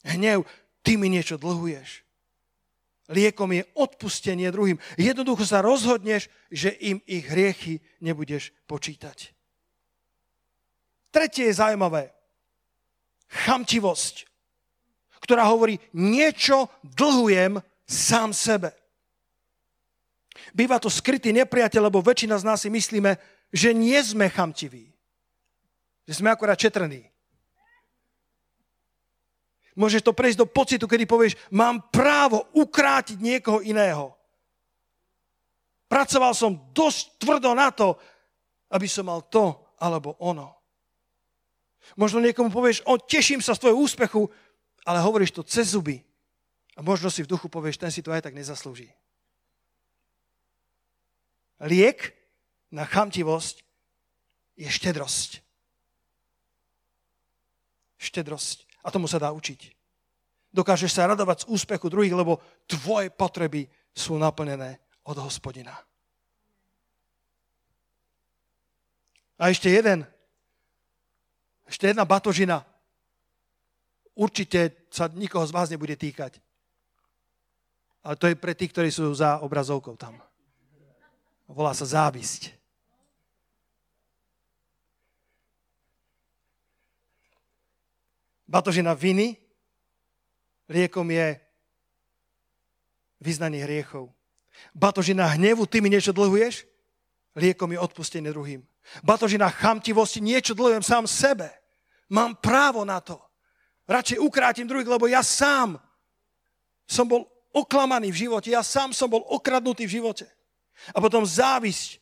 Hnev, ty mi niečo dlhuješ. Liekom je odpustenie druhým. Jednoducho sa rozhodneš, že im ich hriechy nebudeš počítať. Tretie je zaujímavé. Chamtivosť, ktorá hovorí, niečo dlhujem sám sebe. Býva to skrytý nepriateľ, lebo väčšina z nás si myslíme, že nie sme chamtiví. Že sme akorát četrní. Môžeš to prejsť do pocitu, kedy povieš, mám právo ukrátiť niekoho iného. Pracoval som dosť tvrdo na to, aby som mal to alebo ono. Možno niekomu povieš, o, teším sa z tvojho úspechu, ale hovoríš to cez zuby. A možno si v duchu povieš, ten si to aj tak nezaslúži. Liek na chamtivosť je štedrosť. Štedrosť. A tomu sa dá učiť. Dokážeš sa radovať z úspechu druhých, lebo tvoje potreby sú naplnené od hospodina. A ešte jeden. Ešte jedna batožina. Určite sa nikoho z vás nebude týkať. Ale to je pre tých, ktorí sú za obrazovkou tam. Volá sa závisť. Batožina viny, liekom je vyznanie hriechov. Batožina hnevu, ty mi niečo dlhuješ, liekom je odpustenie druhým. Batožina chamtivosti, niečo dlhujem sám sebe. Mám právo na to. Radšej ukrátim druhých, lebo ja sám som bol oklamaný v živote, ja sám som bol okradnutý v živote. A potom závisť,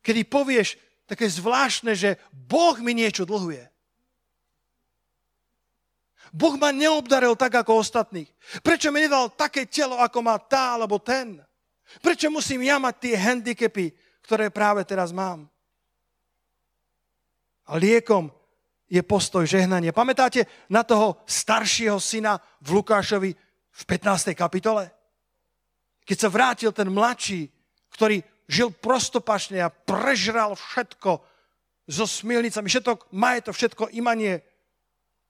kedy povieš také zvláštne, že Boh mi niečo dlhuje. Boh ma neobdaril tak ako ostatných. Prečo mi nedal také telo, ako má tá alebo ten? Prečo musím ja mať tie handicapy, ktoré práve teraz mám? A liekom je postoj žehnania. Pamätáte na toho staršieho syna v Lukášovi v 15. kapitole? Keď sa vrátil ten mladší, ktorý žil prostopašne a prežral všetko so smilnicami, všetko majeto, všetko imanie,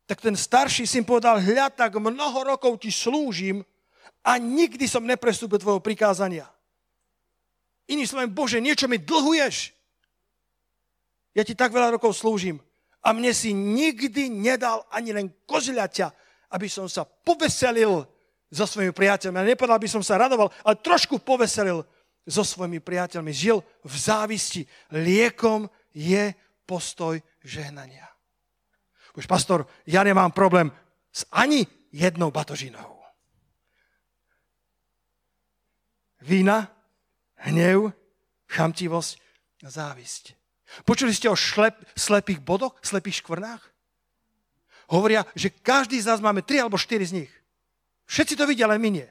tak ten starší syn povedal, hľa, tak mnoho rokov ti slúžim a nikdy som neprestúpil tvojho prikázania. Iný slovem, Bože, niečo mi dlhuješ. Ja ti tak veľa rokov slúžim a mne si nikdy nedal ani len kozľaťa, aby som sa poveselil so svojimi priateľmi. A nepovedal by som sa radoval, ale trošku poveselil so svojimi priateľmi. Žil v závisti. Liekom je postoj žehnania. Už pastor, ja nemám problém s ani jednou batožinou. Vína, hnev, chamtivosť a závisť. Počuli ste o šlep, slepých bodoch, slepých škvrnách? Hovoria, že každý z nás máme tri alebo štyri z nich. Všetci to vidia, ale my nie.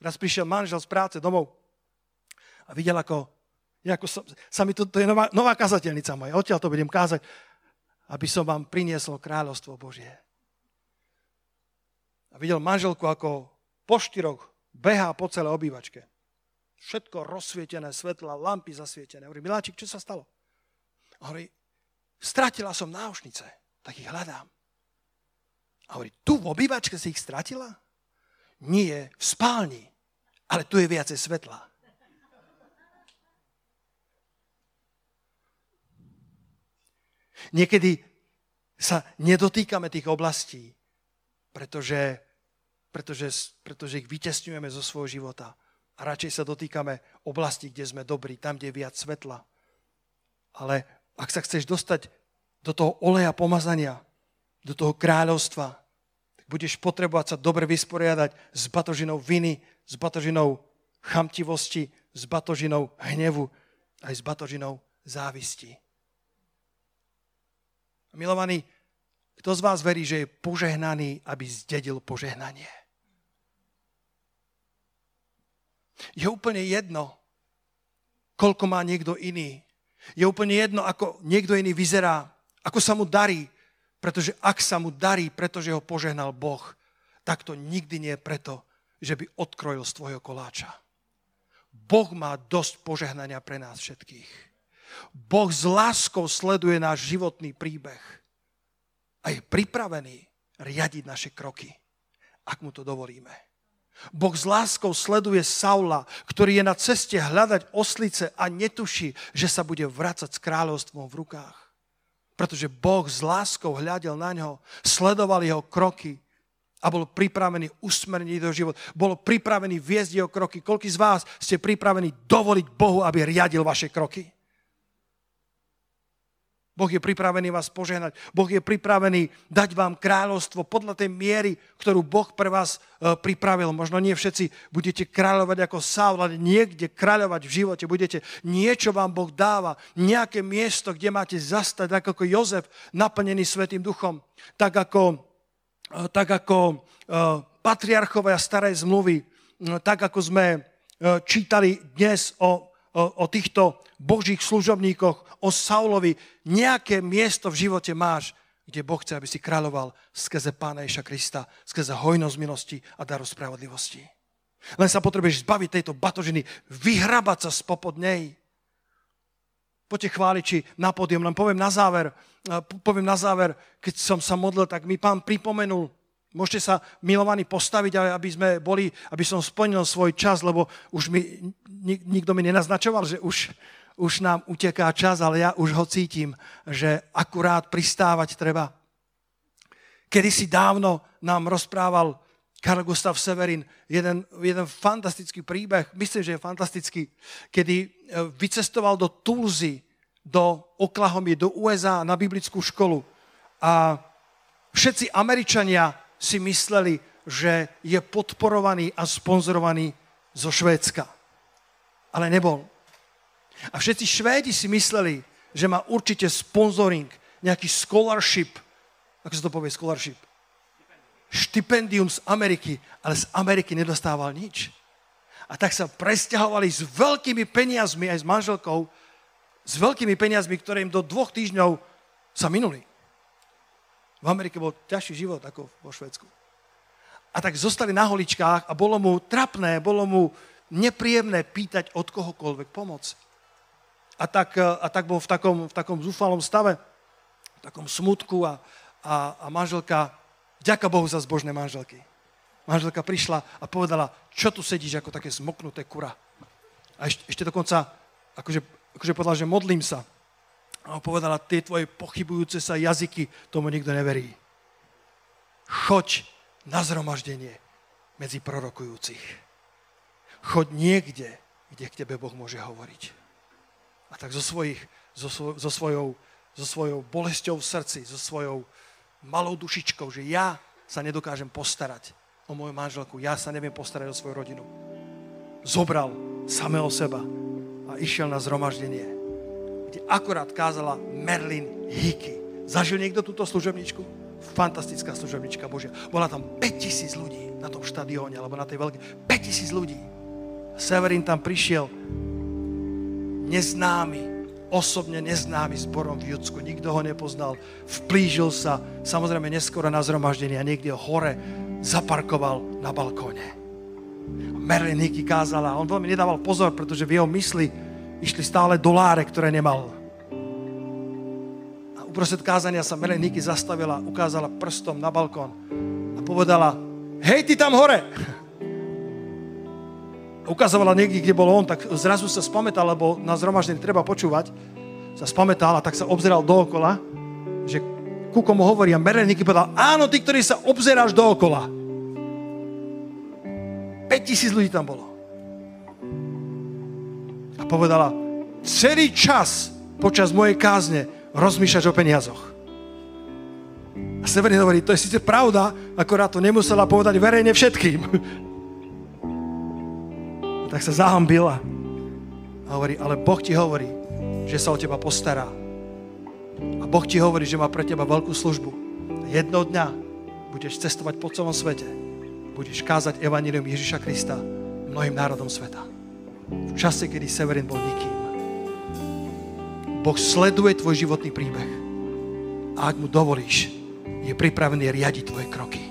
Raz prišiel manžel z práce domov a videl, ako, ako sa, sa mi to, to je nová, nová kazateľnica moja, odtiaľ to budem kázať, aby som vám priniesol kráľovstvo Božie. A videl manželku, ako po štyroch behá po celej obývačke. Všetko rozsvietené, svetla, lampy zasvietené. Hovorí, Miláčik, čo sa stalo? Hovorí, stratila som náušnice, tak ich hľadám. A hovorí, tu v obývačke si ich stratila? Nie, v spálni, ale tu je viacej svetla. Niekedy sa nedotýkame tých oblastí, pretože, pretože, pretože ich vytesňujeme zo svojho života. A radšej sa dotýkame oblasti, kde sme dobrí, tam, kde je viac svetla. Ale ak sa chceš dostať do toho oleja pomazania, do toho kráľovstva, tak budeš potrebovať sa dobre vysporiadať s batožinou viny, s batožinou chamtivosti, s batožinou hnevu, aj s batožinou závisti. Milovaní, kto z vás verí, že je požehnaný, aby zdedil požehnanie? Je úplne jedno, koľko má niekto iný. Je úplne jedno, ako niekto iný vyzerá, ako sa mu darí, pretože ak sa mu darí, pretože ho požehnal Boh, tak to nikdy nie je preto, že by odkrojil z tvojho koláča. Boh má dosť požehnania pre nás všetkých. Boh s láskou sleduje náš životný príbeh a je pripravený riadiť naše kroky, ak mu to dovolíme. Boh s láskou sleduje Saula, ktorý je na ceste hľadať oslice a netuší, že sa bude vrácať s kráľovstvom v rukách. Pretože Boh s láskou hľadel na ňo, sledoval jeho kroky a bol pripravený usmerniť do život. Bol pripravený viesť jeho kroky. Koľký z vás ste pripravení dovoliť Bohu, aby riadil vaše kroky? Boh je pripravený vás požehnať. Boh je pripravený dať vám kráľovstvo podľa tej miery, ktorú Boh pre vás e, pripravil. Možno nie všetci budete kráľovať ako Saul, ale niekde kráľovať v živote budete. Niečo vám Boh dáva, nejaké miesto, kde máte zastať, tak ako Jozef, naplnený Svetým duchom. Tak ako, e, tak ako e, patriarchovia starej zmluvy, tak ako sme čítali dnes o, o, o týchto Božích služobníkoch, o Saulovi. Nejaké miesto v živote máš, kde Boh chce, aby si kráľoval skrze Pána Ježa Krista, skrze hojnosť milosti a daru spravodlivosti. Len sa potrebuješ zbaviť tejto batožiny, vyhrabať sa spopod nej. Poďte chváliči na pódium, len poviem na záver, poviem na záver, keď som sa modlil, tak mi pán pripomenul, môžete sa milovaní postaviť, aby sme boli, aby som splnil svoj čas, lebo už mi, nikto mi nenaznačoval, že už, už nám uteká čas, ale ja už ho cítim, že akurát pristávať treba. Kedy si dávno nám rozprával Karl Gustav Severin jeden, jeden fantastický príbeh, myslím, že je fantastický, kedy e, vycestoval do Tulzy, do Oklahomy, do USA na biblickú školu. A všetci Američania si mysleli, že je podporovaný a sponzorovaný zo Švédska. Ale nebol. A všetci Švédi si mysleli, že má určite sponsoring, nejaký scholarship, ako sa to povie, scholarship, štipendium z Ameriky, ale z Ameriky nedostával nič. A tak sa presťahovali s veľkými peniazmi, aj s manželkou, s veľkými peniazmi, ktoré im do dvoch týždňov sa minuli. V Amerike bol ťažší život ako vo Švedsku. A tak zostali na holičkách a bolo mu trapné, bolo mu nepríjemné pýtať od kohokoľvek pomoc a tak, e, a tak bol v takom, v takom zúfalom stave, v takom smutku a, a, a manželka, ďaká Bohu za zbožné manželky. Manželka prišla a povedala, čo tu sedíš ako také zmoknuté kura. A ešte, ešte dokonca akože, akože povedala, že modlím sa. A povedala, tie tvoje pochybujúce sa jazyky, tomu nikto neverí. Choď na zhromaždenie medzi prorokujúcich. Choď niekde, kde k tebe Boh môže hovoriť. A tak so, svojich, so, svo, so, svojou, so svojou bolesťou v srdci, so svojou malou dušičkou, že ja sa nedokážem postarať o moju manželku, ja sa neviem postarať o svoju rodinu. Zobral samého seba a išiel na zhromaždenie, kde akorát kázala Merlin Hickey. Zažil niekto túto služebničku? Fantastická služebnička Božia. Bola tam 5000 ľudí na tom štadióne, alebo na tej veľkej. 5000 ľudí. Severin tam prišiel neznámy, osobne neznámy zborom v Judsku. Nikto ho nepoznal. Vplížil sa, samozrejme neskoro na zhromaždenie a niekde hore zaparkoval na balkóne. Marilyn Hickey kázala. On veľmi nedával pozor, pretože v jeho mysli išli stále doláre, ktoré nemal. A uprostred kázania sa Hickey zastavila, ukázala prstom na balkón a povedala, hej, ty tam hore! Ukazovala niekde, kde bol on, tak zrazu sa spamätal, lebo na zhromaždení treba počúvať, sa spamätal a tak sa obzeral dookola, že ku komu hovorí a Hickey povedal, áno, ty, ktorý sa obzeráš dookola. 5000 ľudí tam bolo. A povedala, celý čas počas mojej kázne rozmýšľaš o peniazoch. A Severin hovorí, to je síce pravda, akorát to nemusela povedať verejne všetkým. tak sa zahambila a hovorí, ale Boh ti hovorí, že sa o teba postará. A Boh ti hovorí, že má pre teba veľkú službu. Jedno dňa budeš cestovať po celom svete budeš kázať evanílium Ježiša Krista mnohým národom sveta. V čase, kedy Severin bol nikým. Boh sleduje tvoj životný príbeh. A ak mu dovolíš, je pripravený riadiť tvoje kroky.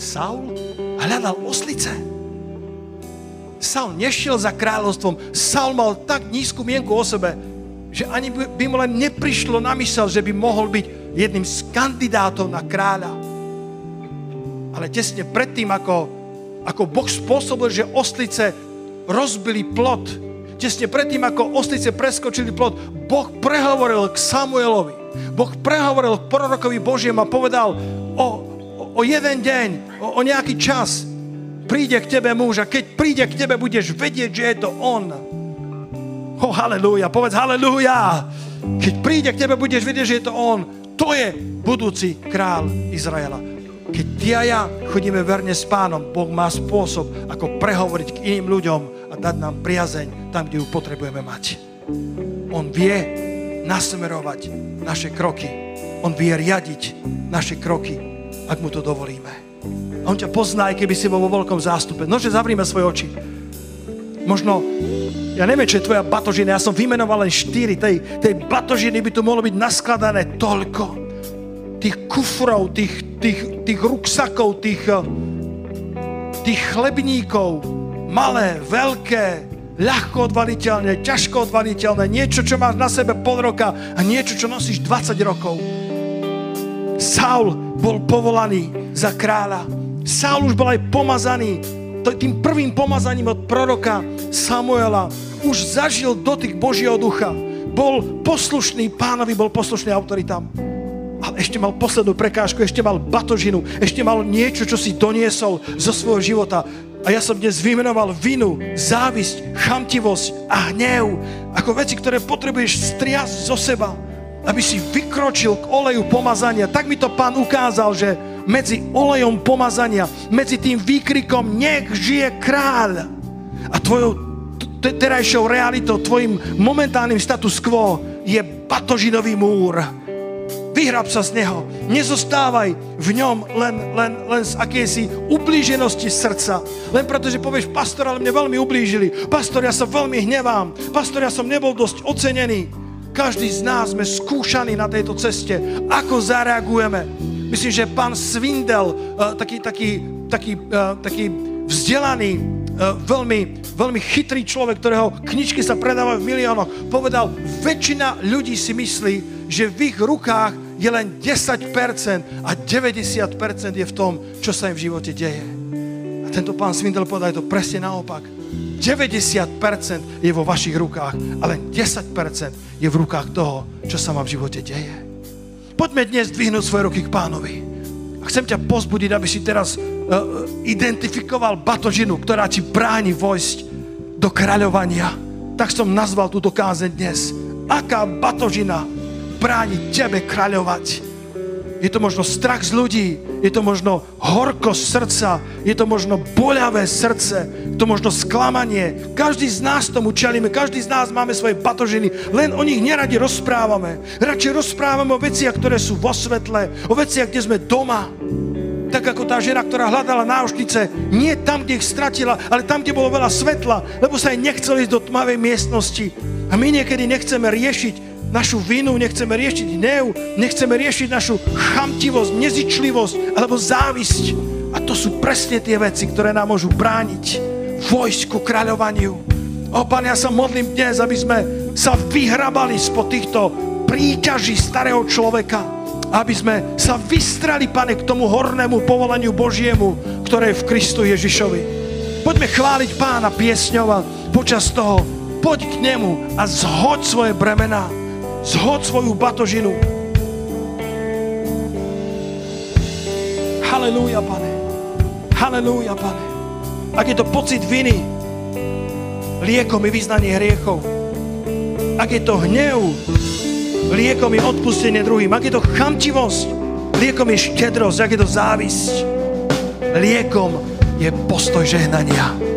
Saul hľadal oslice. Saul nešiel za kráľovstvom. Saul mal tak nízku mienku o sebe, že ani by mu len neprišlo na mysel, že by mohol byť jedným z kandidátov na kráľa ale tesne predtým, ako, ako Boh spôsobil, že ostlice rozbili plot, tesne predtým, ako ostlice preskočili plot, Boh prehovoril k Samuelovi. Boh prehovoril k prorokovi Božiem a povedal o, o jeden deň, o, o nejaký čas príde k tebe muž a keď príde k tebe, budeš vedieť, že je to on. Oh, halleluja, povedz halleluja. Keď príde k tebe, budeš vedieť, že je to on. To je budúci král Izraela. Keď ty a ja chodíme verne s pánom, Boh má spôsob, ako prehovoriť k iným ľuďom a dať nám priazeň tam, kde ju potrebujeme mať. On vie nasmerovať naše kroky. On vie riadiť naše kroky, ak mu to dovolíme. A on ťa pozná, aj keby si bol vo veľkom zástupe. Nože zavrime svoje oči. Možno, ja neviem, čo je tvoja batožina, ja som vymenoval len štyri, tej, tej batožiny by tu mohlo byť naskladané toľko tých kufrov, tých, tých, tých ruksakov, tých, eh, tých chlebníkov, malé, veľké, ľahko odvaliteľné, ťažko odvaliteľné, niečo, čo máš na sebe pol roka a niečo, čo nosíš 20 rokov. Saul bol povolaný za kráľa. Saul už bol aj pomazaný tým prvým pomazaním od proroka Samuela. Už zažil dotyk Božieho ducha. Bol poslušný pánovi, bol poslušný autoritám ešte mal poslednú prekážku, ešte mal batožinu, ešte mal niečo, čo si doniesol zo svojho života. A ja som dnes vymenoval vinu, závisť, chamtivosť a hnev ako veci, ktoré potrebuješ striasť zo seba, aby si vykročil k oleju pomazania. Tak mi to pán ukázal, že medzi olejom pomazania, medzi tým výkrikom nech žije kráľ a tvojou terajšou realitou, tvojim momentálnym status quo je batožinový múr Vyhrab sa z neho. Nezostávaj v ňom len, len, len z akési ublíženosti srdca. Len preto, že povieš, pastor, ale mne veľmi ublížili. Pastor, ja sa veľmi hnevám. Pastor, ja som nebol dosť ocenený. Každý z nás sme skúšaní na tejto ceste. Ako zareagujeme? Myslím, že pán Svindel, eh, taký, taký, taký, eh, taký vzdelaný, eh, veľmi, veľmi chytrý človek, ktorého knižky sa predávajú v miliónoch, povedal, väčšina ľudí si myslí, že v ich rukách je len 10% a 90% je v tom, čo sa im v živote deje. A tento pán Svindel povedal to presne naopak. 90% je vo vašich rukách a len 10% je v rukách toho, čo sa ma v živote deje. Poďme dnes dvihnúť svoje ruky k pánovi. A chcem ťa pozbudiť, aby si teraz uh, identifikoval batožinu, ktorá ti bráni vojsť do kráľovania. Tak som nazval túto kázeň dnes. Aká batožina brániť tebe kráľovať. Je to možno strach z ľudí, je to možno horkosť srdca, je to možno boľavé srdce, je to možno sklamanie. Každý z nás tomu čelíme, každý z nás máme svoje batožiny, len o nich neradi rozprávame. Radšej rozprávame o veciach, ktoré sú vo svetle, o veciach, kde sme doma. Tak ako tá žena, ktorá hľadala náušnice, nie tam, kde ich stratila, ale tam, kde bolo veľa svetla, lebo sa jej nechceli ísť do tmavej miestnosti. A my niekedy nechceme riešiť našu vinu, nechceme riešiť hnev, nechceme riešiť našu chamtivosť, nezičlivosť alebo závisť. A to sú presne tie veci, ktoré nám môžu brániť vojsku kráľovaniu. O, Pán, ja sa modlím dnes, aby sme sa vyhrabali spod týchto príťaží starého človeka, aby sme sa vystrali, Pane, k tomu hornému povolaniu Božiemu, ktoré je v Kristu Ježišovi. Poďme chváliť Pána piesňou a počas toho poď k nemu a zhoď svoje bremená, zhoď svoju batožinu. Halelúja, Pane. Halelúja, Pane. Ak je to pocit viny, liekom je vyznanie hriechov. Ak je to hnev, liekom je odpustenie druhým. Ak je to chamtivosť, liekom je štedrosť. Ak je to závisť, liekom je postoj žehnania.